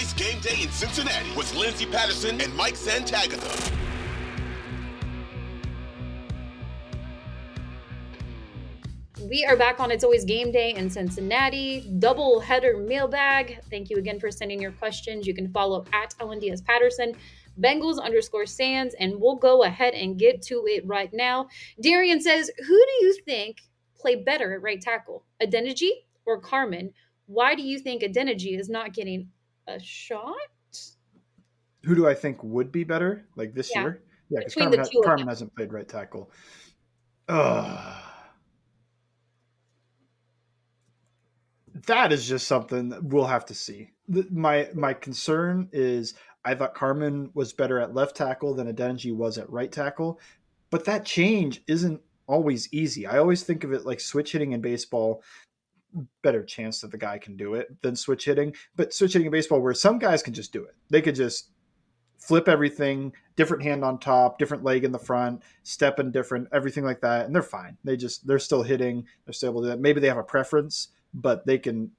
Game Day in Cincinnati with Lindsay Patterson and Mike Santagata. We are back on It's Always Game Day in Cincinnati. Double header mailbag. Thank you again for sending your questions. You can follow at Ellen Diaz Patterson, Bengals underscore Sands, and we'll go ahead and get to it right now. Darian says, Who do you think play better at right tackle, Adeniji or Carman? Why do you think Adeniji is not getting a shot? Who do I think would be better like this Yeah. year? Yeah, because Carman, the two of Carman hasn't played right tackle. Ugh. That is just something that we'll have to see. My my concern is I thought Carman was better at left tackle than Adeniji was at right tackle, but that change isn't always easy. I always think of it like switch hitting in baseball. Better chance that the guy can do it than switch hitting, but switch hitting in baseball where some guys can just do it. They could just flip everything, different hand on top, different leg in the front, step in different, everything like that, and they're fine. They just they're still hitting, they're still able to do that. Maybe they have a preference, but they can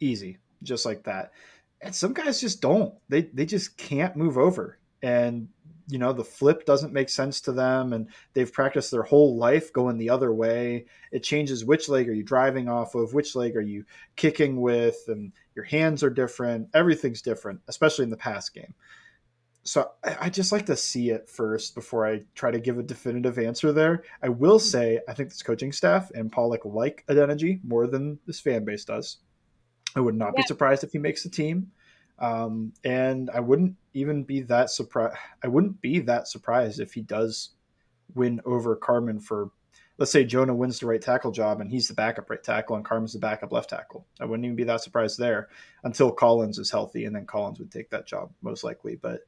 easy just like that. And some guys just don't. They they just can't move over. And you know, the flip doesn't make sense to them and they've practiced their whole life going the other way. It changes which leg are you driving off of, which leg are you kicking with, and your hands are different. Everything's different, especially in the pass game so I, I just like to see it first before I try to give a definitive answer there. I will hmm. say I think this coaching staff and Pollack like Adeniji more than this fan base does. I would not be surprised if he makes the team, um, and I wouldn't even be that surprised. I wouldn't be that surprised if he does win over Carman for. Let's say Jonah wins the right tackle job and he's the backup right tackle and Carman's the backup left tackle. I wouldn't even be that surprised there until Collins is healthy and then Collins would take that job most likely. But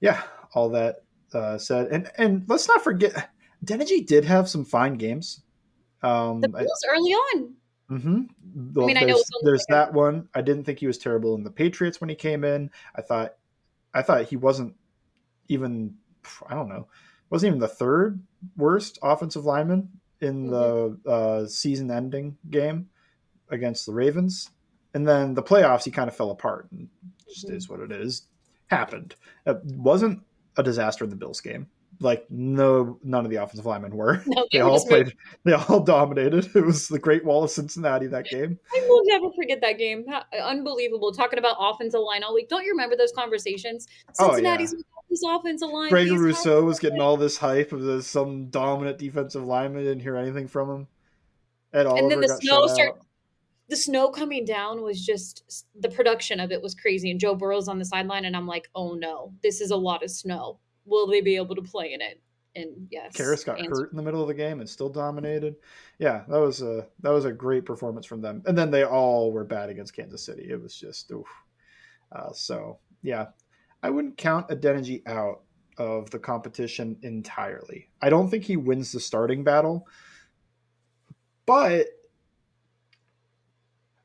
yeah, all that uh, said, and and let's not forget, Adeniji did have some fine games. Um, The Bills early on. Hmm Well, I mean, I know there's, that one. I didn't think he was terrible in the Patriots when he came in. I thought, I thought he wasn't even. I don't know, wasn't even the third worst offensive lineman in the uh, season-ending game against the Ravens. And then the playoffs, he kind of fell apart. And just Mhm. is what it is. Happened. It wasn't a disaster in the Bills game. Like no, none of the offensive linemen were. No, They they were all really- played. They all dominated. It was the Great Wall of Cincinnati that game. I will never forget that game. Unbelievable. Talking about offensive line all week. Don't you remember those conversations? Oh, yeah. Cincinnati's this offensive line. Greg Rousseau was getting all this hype of the, some dominant defensive lineman. Didn't hear anything from him. at all. And then the snow shut start- out. the snow coming down was just the production of it was crazy. And Joe Burrow's on the sideline, and I'm like, oh no, this is a lot of snow. Will they be able to play in it? And yes, Karras got answer- hurt in the middle of the game and still dominated. Yeah, that was a that was a great performance from them. And then they all were bad against Kansas City. It was just oof. Uh, so yeah, I wouldn't count Adeniji out of the competition entirely. I don't think he wins the starting battle, but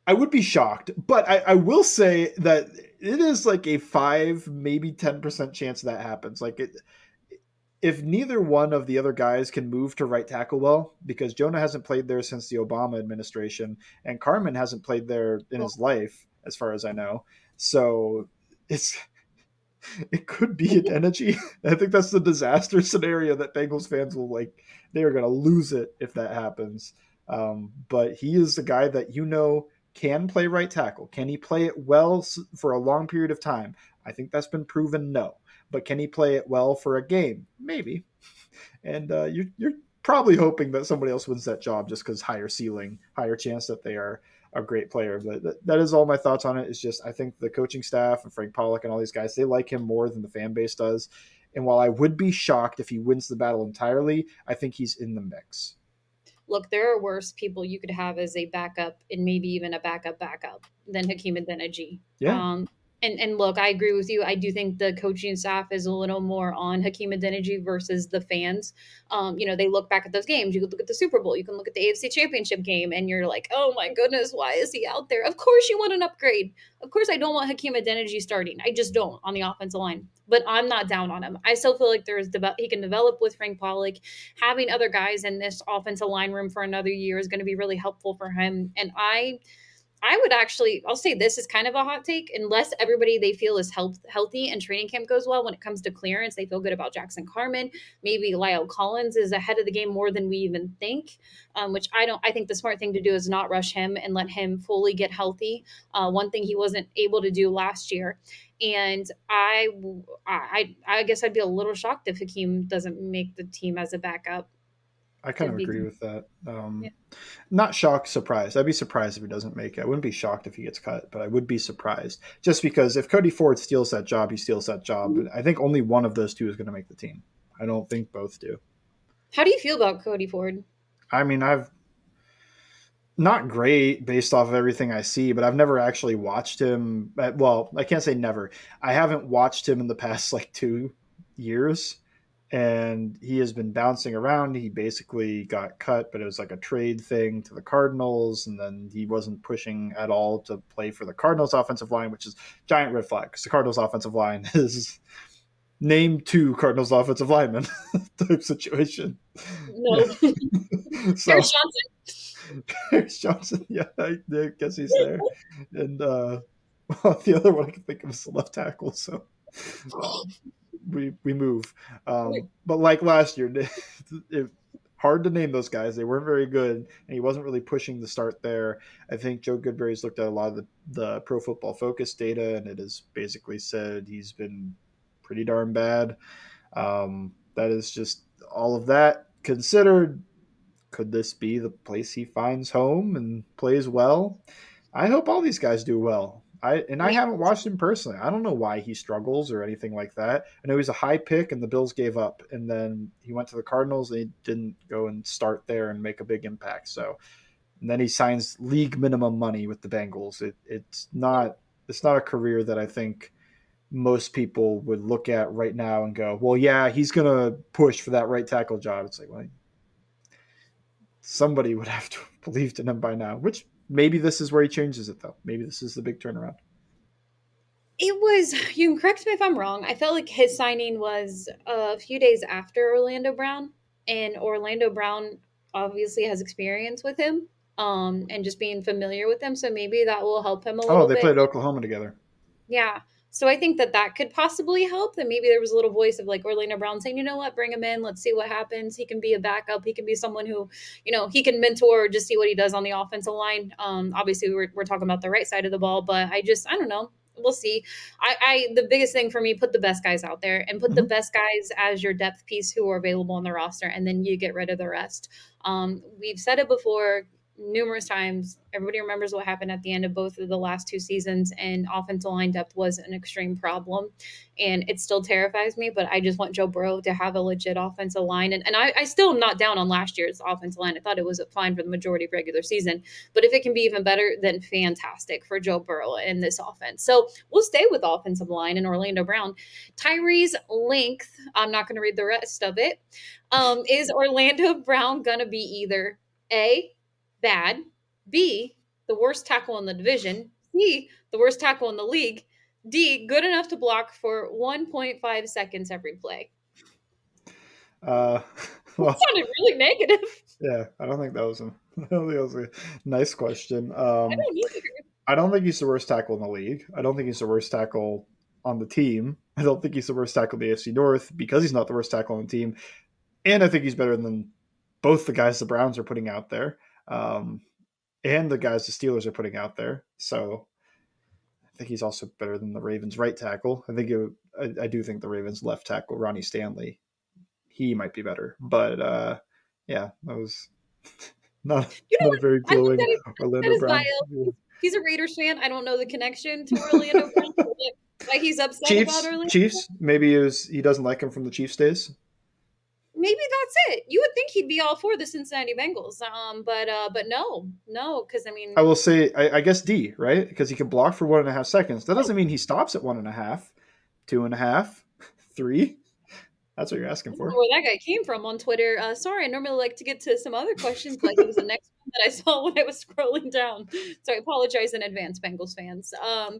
I would be shocked. But I, I will say that it is like a five, maybe ten percent chance that happens. Like it if neither one of the other guys can move to right tackle well, because Jonah hasn't played there since the Obama administration, and Carman hasn't played there in his life, as far as I know. So it's it could be Adeniji. I think that's the disaster scenario that Bengals fans will like. They are going to lose it if that happens. Um, but he is the guy that you know can play right tackle. Can he play it well for a long period of time? I think that's been proven no. But can he play it well for a game? Maybe. And uh, you're, you're probably hoping that somebody else wins that job just because higher ceiling, higher chance that they are a great player. But that, that is all my thoughts on it. Is just I think the coaching staff and Frank Pollack and all these guys they like him more than the fan base does. And while I would be shocked if he wins the battle entirely, I think he's in the mix. Look, there are worse people you could have as a backup and maybe even a backup backup than Hakeem Adeniji. Yeah. Um, and and look, I agree with you. I do think the coaching staff is a little more on Hakeem Adeniji versus the fans. Um, you know, they look back at those games. You can look at the Super Bowl. You can look at the AFC Championship game, and you're like, oh my goodness, why is he out there? Of course, you want an upgrade. Of course, I don't want Hakeem Adeniji starting. I just don't on the offensive line. But I'm not down on him. I still feel like there's de- he can develop with Frank Pollack. Having other guys in this offensive line room for another year is going to be really helpful for him. And I I would actually, I'll say this is kind of a hot take. Unless everybody they feel is health, healthy and training camp goes well when it comes to clearance, they feel good about Jackson Carman. Maybe La'el Collins is ahead of the game more than we even think, um, which I don't, I think the smart thing to do is not rush him and let him fully get healthy. Uh, one thing he wasn't able to do last year. And I, I, I guess I'd be a little shocked if Hakeem doesn't make the team as a backup. I kind of agree with that. Um, yeah. Not shocked, surprised. I'd be surprised if he doesn't make it. I wouldn't be shocked if he gets cut, but I would be surprised just because if Cody Ford steals that job, he steals that job. I think only one of those two is going to make the team. I don't think both do. How do you feel about Cody Ford? I mean, I've not great based off of everything I see, but I've never actually watched him. At, well, I can't say never. I haven't watched him in the past like two years and he has been bouncing around. He basically got cut, but it was like a trade thing to the Cardinals, and then he wasn't pushing at all to play for the Cardinals offensive line, which is giant red flag because the Cardinals offensive line is name two Cardinals offensive linemen type situation. No, so, Paris Johnson. Paris Johnson, yeah, I, I guess he's there, and uh, well, the other one I can think of is the left tackle. So we move. Um, but like last year, it, hard to name those guys. They weren't very good, and he wasn't really pushing the start there. I think Joe Goodberry's looked at a lot of the, the Pro Football Focus data, and it has basically said he's been pretty darn bad. Um, that is just all of that considered. Could this be the place he finds home and plays well? I hope all these guys do well. I and I haven't watched him personally. I don't know why he struggles or anything like that. I know he's a high pick, and the Bills gave up, and then he went to the Cardinals. And he didn't go and start there and make a big impact. So, and then he signs league minimum money with the Bengals. It, it's not it's not a career that I think most people would look at right now and go, "Well, yeah, he's gonna push for that right tackle job." It's like, well, somebody would have to have believed in him by now, which maybe this is where he changes it though. Maybe this is the big turnaround. It was, you can correct me if I'm wrong. I felt like his signing was a few days after Orlando Brown, and Orlando Brown obviously has experience with him um, and just being familiar with him. So maybe that will help him a little Oh, they bit. played Oklahoma together. Yeah. So I think that that could possibly help. That maybe there was a little voice of like Orlando Brown saying, you know what, bring him in. Let's see what happens. He can be a backup. He can be someone who, you know, he can mentor. or Just see what he does on the offensive line. Um, obviously, we're we're talking about the right side of the ball, but I just I don't know. We'll see. I, I the biggest thing for me, put the best guys out there and put mm-hmm. the best guys as your depth piece who are available on the roster, and then you get rid of the rest. Um, we've said it before numerous times. Everybody remembers what happened at the end of both of the last two seasons, and offensive line depth was an extreme problem. And it still terrifies me, but I just want Joe Burrow to have a legit offensive line. And, and I, I still am not down on last year's offensive line. I thought it was fine for the majority of regular season. But if it can be even better, then fantastic for Joe Burrow in this offense. So we'll stay with offensive line and Orlando Brown. Tyree's length, I'm not going to read the rest of it. Um, is Orlando Brown going to be either A, bad. B, the worst tackle in the division. C, the worst tackle in the league. D, good enough to block for 1.5 seconds every play. Uh, well, that sounded really negative. Yeah, I don't think that was a, I don't think that was a nice question. Um, I don't either. I don't think he's the worst tackle in the league. I don't think he's the worst tackle on the team. I don't think he's the worst tackle in the AFC North because he's not the worst tackle on the team. And I think he's better than both the guys the Browns are putting out there. Um, and the guys the Steelers are putting out there. So I think he's also better than the Ravens right tackle. I think it, I, I, do think the Ravens left tackle Ronnie Stanley, he might be better. But uh, yeah, that was not, you know not very glowing. That is, Orlando that Brown. He's a Raiders fan. I don't know the connection to Orlando Brown. Why he's upset Chiefs, about Orlando? Chiefs. Maybe he, was, he doesn't like him from the Chiefs days maybe that's it. You would think he'd be all for the Cincinnati Bengals, um, but uh, but no, no, because I mean, I will say, I, I guess D, right? Because he can block for one and a half seconds. That doesn't mean he stops at one and a half, two and a half, three. That's what you're asking for. where that guy came from on Twitter. Uh, sorry, I normally like to get to some other questions, but it was the next one that I saw when I was scrolling down. So I apologize in advance, Bengals fans. Um,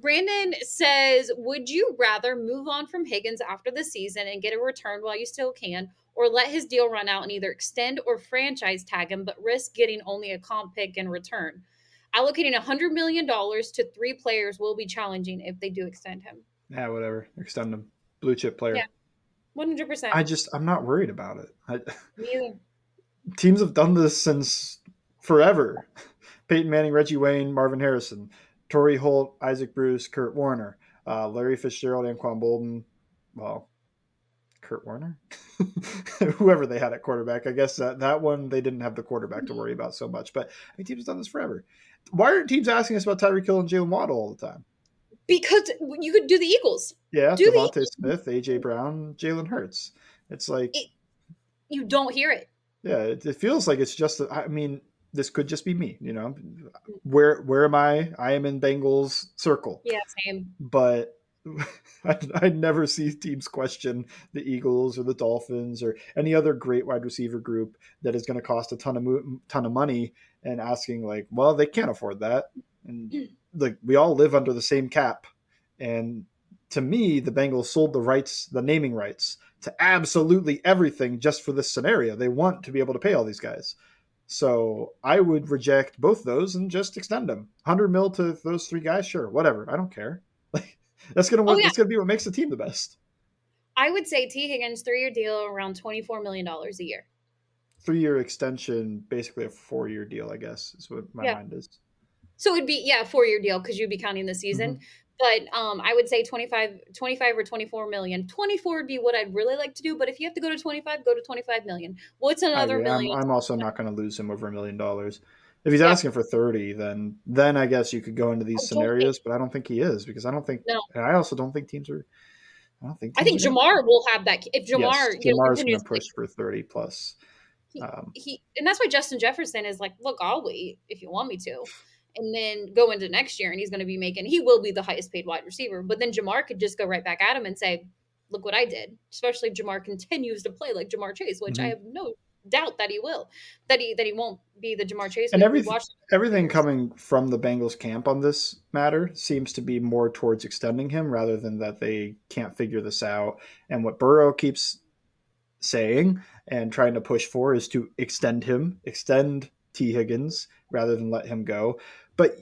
Brandon says, Would you rather move on from Higgins after the season and get a return while you still can, or let his deal run out and either extend or franchise tag him, but risk getting only a comp pick in return? Allocating $100 million to three players will be challenging if they do extend him. Yeah, whatever. Extend him. Blue chip player. Yeah. 100%. I just, I'm not worried about it. I, Teams have done this since forever. Peyton Manning, Reggie Wayne, Marvin Harrison. Torry Holt, Isaac Bruce, Kurt Warner, uh, Larry Fitzgerald, Anquan Boldin. Well, Kurt Warner, whoever they had at quarterback. I guess that, that one they didn't have the quarterback to worry about so much. But I mean, teams have done this forever. Why aren't teams asking us about Tyreek Hill and Jalen Waddle all the time? Because you could do the Eagles. Yeah, do DeVonta the... Smith, AJ Brown, Jalen Hurts. It's like it, you don't hear it. Yeah, it, it feels like it's just. I mean, this could just be me, you know. Where where am I? I am in Bengals circle. Yeah, same. But I, I never see teams question the Eagles or the Dolphins or any other great wide receiver group that is going to cost a ton of ton of money and asking like, well, they can't afford that, and like we all live under the same cap, and to me, the Bengals sold the rights, the naming rights to absolutely everything just for this scenario. They want to be able to pay all these guys. So I would reject both those and just extend them. 100 mil to those three guys, sure, whatever. I don't care. Like that's gonna oh, yeah. that's gonna be what makes the team the best. I would say Tee Higgins three year deal around 24 million dollars a year. Three year extension, basically a four year deal, I guess is what my yeah. mind is. So it'd be yeah, four year deal because you'd be counting the season. Mm-hmm but um, I would say 25, 25 or 24 million. 24 would be what I'd really like to do. But if you have to go to 25, go to 25 million. What's another million? I'm, I'm, also not going to lose him over a million dollars. If he's yeah. asking for 30, then then I guess you could go into these scenarios, think, but I don't think he is because I don't think, no. I also don't think teams are, I don't think, I think Ja'Marr will have that. If Ja'Marr yes, Ja'Marr's going to push for 30 plus. He, um, he, and that's why Justin Jefferson is like, look, I'll wait if you want me to and then go into next year and he's going to be making he will be the highest paid wide receiver. But then Ja'Marr could just go right back at him and say look what I did. Especially if Ja'Marr continues to play like Ja'Marr Chase which mm-hmm. I have no doubt that he will that he that he won't be the Ja'Marr Chase and everything everything coming from the Bengals camp on this matter seems to be more towards extending him rather than that they can't figure this out. And what Burrow keeps saying and trying to push for is to extend him extend Tee Higgins rather than let him go. But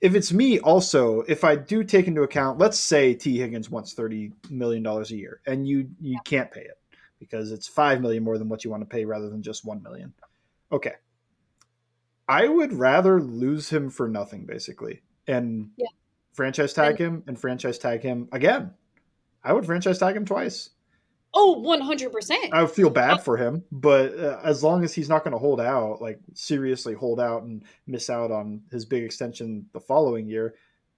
if it's me, also, if I do take into account, let's say Tee Higgins wants thirty million dollars a year, and you you can't pay it because it's five million more than what you want to pay rather than just one million. Okay, I would rather lose him for nothing, basically, and yeah. franchise tag him and franchise tag him again. I would franchise tag him twice. Oh, 100%. I feel bad for him, but uh, as long as he's not going to hold out, like seriously hold out and miss out on his big extension the following year,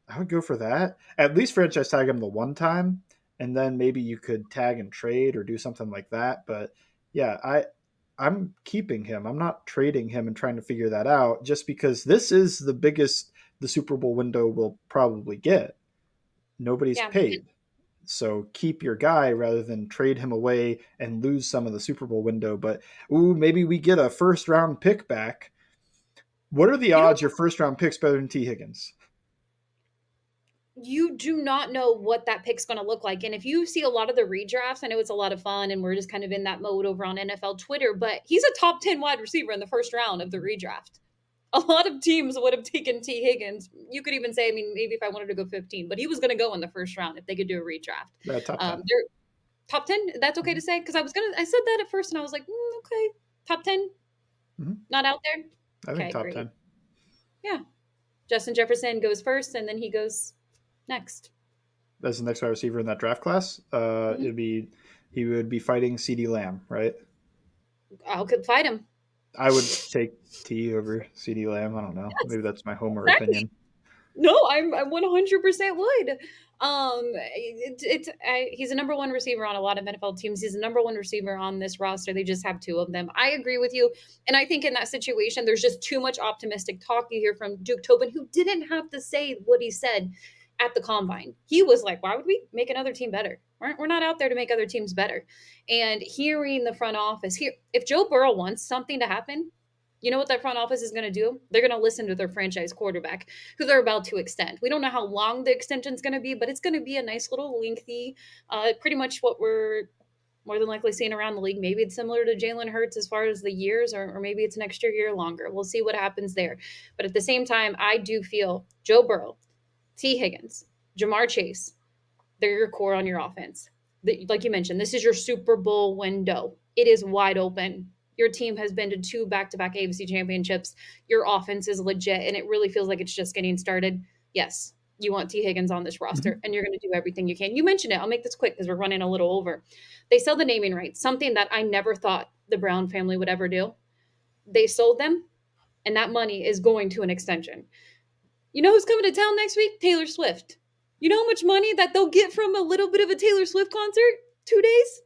I would go for that. At least franchise tag him the one time, and then maybe you could tag and trade or do something like that. But yeah, I I'm keeping him. I'm not trading him and trying to figure that out just because this is the biggest the Super Bowl window will probably get. Nobody's yeah, paid. So keep your guy rather than trade him away and lose some of the Super Bowl window. But ooh, maybe we get a first round pick back What are the odds your first round pick's better than Tee Higgins? you do not know what that pick's going to look like. And if you see a lot of the redrafts, I know it's a lot of fun and we're just kind of in that mode over on NFL Twitter, but he's a top 10 wide receiver in the first round of the redraft. A lot of teams would have taken Tee Higgins. You could even say, I mean, maybe if I wanted to go 15, but he was going to go in the first round if they could do a redraft. Yeah, top 10. Um, they're top 10. That's okay to say? Because I was going to, I said that at first and I was like, mm, okay, top 10, Mhm. not out there. I think okay, top great. 10. Yeah. Justin Jefferson goes first and then he goes next. As the next wide receiver in that draft class, uh, Mhm. it'd be he would be fighting CeeDee Lamb, right? I'll could fight him. I would take T over CeeDee Lamb. I don't know. Maybe that's my homer Exactly. opinion. No, I'm I 100% would. Um, it, it's I, he's a number one receiver on a lot of NFL teams. He's a number one receiver on this roster. They just have two of them. I agree with you, and I think in that situation, there's just too much optimistic talk you hear from Duke Tobin, who didn't have to say what he said at the combine. He was like, "Why would we make another team better? We're, we're not out there to make other teams better." And hearing the front office here, if Joe Burrow wants something to happen, you know what that front office is going to do? They're going to listen to their franchise quarterback, who they're about to extend. We don't know how long the extension is going to be, but it's going to be a nice little lengthy, uh, pretty much what we're more than likely seeing around the league. Maybe it's similar to Jalen Hurts as far as the years, or, or maybe it's an extra year longer. We'll see what happens there. But at the same time, I do feel Joe Burrow, Tee Higgins, Ja'Marr Chase, they're your core on your offense. The- Like you mentioned, this is your Super Bowl window. It is wide open. Your team has been to two back to back AFC championships. Your offense is legit, and it really feels like it's just getting started. Yes, you want Tee Higgins on this mm-hmm. roster, and you're going to do everything you can. You mentioned it. I'll make this quick because we're running a little over. They sell the naming rights, something that I never thought the Brown family would ever do. They sold them, and that money is going to an extension. You know who's coming to town next week? Taylor Swift. You know how much money that they'll get from a little bit of a Taylor Swift concert? Two days?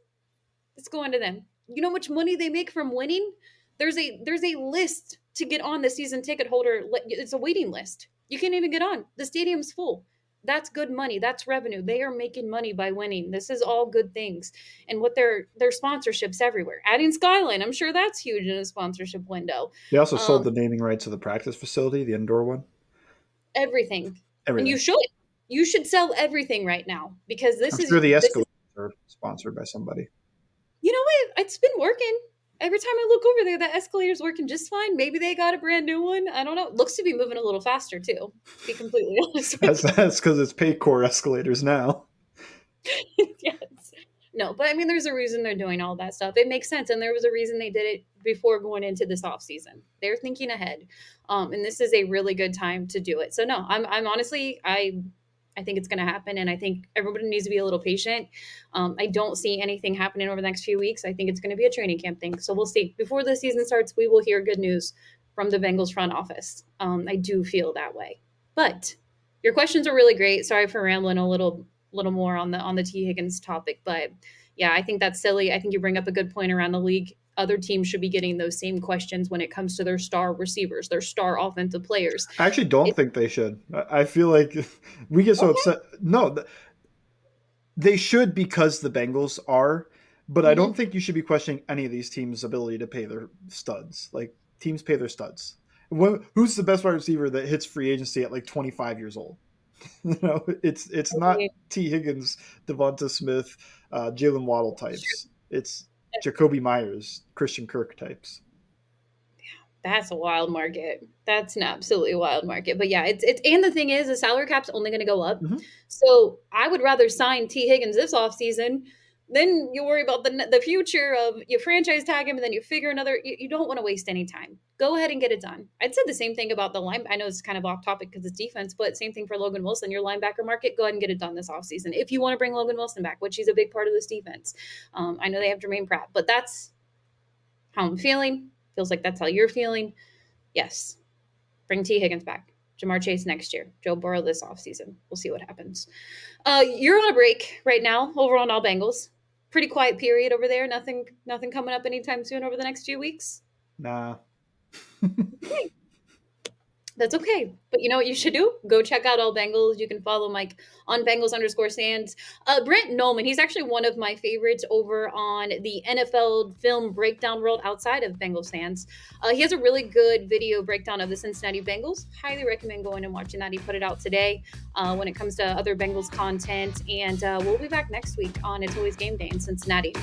It's going to them. You know how much money they make from winning? There's a there's a list to get on the season ticket holder. It's a waiting list. You can't even get on. The stadium's full. That's good money. That's revenue. They are making money by winning. This is all good things. And what their their sponsorships everywhere. Adding Skyline, I'm sure that's huge in a sponsorship window. They also sold Um, the naming rights of the practice facility, the indoor one. Everything. Everything. And you should. You should sell everything right now because this I'm is sure the this is- sponsored by somebody. you know what? It's been working. Every time I look over there, that escalator's working just fine. Maybe they got a brand new one. I don't know. Looks to be moving a little faster too. To be completely honest. That's because it's Paycor escalators now. yes. No, but I mean, there's a reason they're doing all that stuff. It makes sense, and there was a reason they did it before going into this off season. They're thinking ahead, um, and this is a really good time to do it. So no, I'm I'm honestly I I think it's going to happen, and I think everybody needs to be a little patient. Um, I don't see anything happening over the next few weeks. I think it's going to be a training camp thing. So we'll see. Before the season starts, we will hear good news from the Bengals front office. Um, I do feel that way. But your questions are really great. Sorry for rambling a little little more on the on the Tee Higgins topic, but yeah, I think that's silly. I think you bring up a good point around the league. Other teams should be getting those same questions when it comes to their star receivers, their star offensive players. I actually don't It- think they should. I I feel like we get so Okay. upset. No, they should because the Bengals are, but I Mhm. don't think you should be questioning any of these teams' ability to pay their studs. Like teams pay their studs. Wh- Who's the best wide receiver that hits free agency at like 25 years old? you know, it's it's not Tee Higgins, Devonta Smith, uh, Jalen Waddle types. It's Jakobi Meyers, Christian Kirk types. That's a wild market. That's an absolutely wild market. But yeah, it's it's and the thing is the salary cap's only gonna go up. Mhm. So I would rather sign Tee Higgins this offseason then you worry about the the future of you franchise tag him and then you figure another you, you don't want to waste any time. Go ahead and get it done. I'd say the same thing about the line. I know it's kind of off topic because it's defense, but same thing for Logan Wilson, your linebacker market. Go ahead and get it done this offseason. If you want to bring Logan Wilson back, which he's a big part of this defense. Um, I know they have Germaine Pratt, but that's how I'm feeling. Feels like that's how you're feeling. Yes. Bring Tee Higgins back. Ja'Marr Chase next year. Joe Burrow this offseason. We'll see what happens. Uh, you're on a break right now over on All Bengals. Pretty quiet period over there. Nothing nothing coming up anytime soon over the next few weeks. Nah. That's okay. But you know what you should do? Go check out all Bengals. You can follow Mike on Bengals underscore Sands. Uh, Brett Kollmann, he's actually one of my favorites over on the NFL film breakdown world outside of Bengals fans. Uh, he has a really good video breakdown of the Cincinnati Bengals. Highly recommend going and watching that. He put it out today uh, when it comes to other Bengals content. And uh, we'll be back next week on It's Always Game Day in Cincinnati.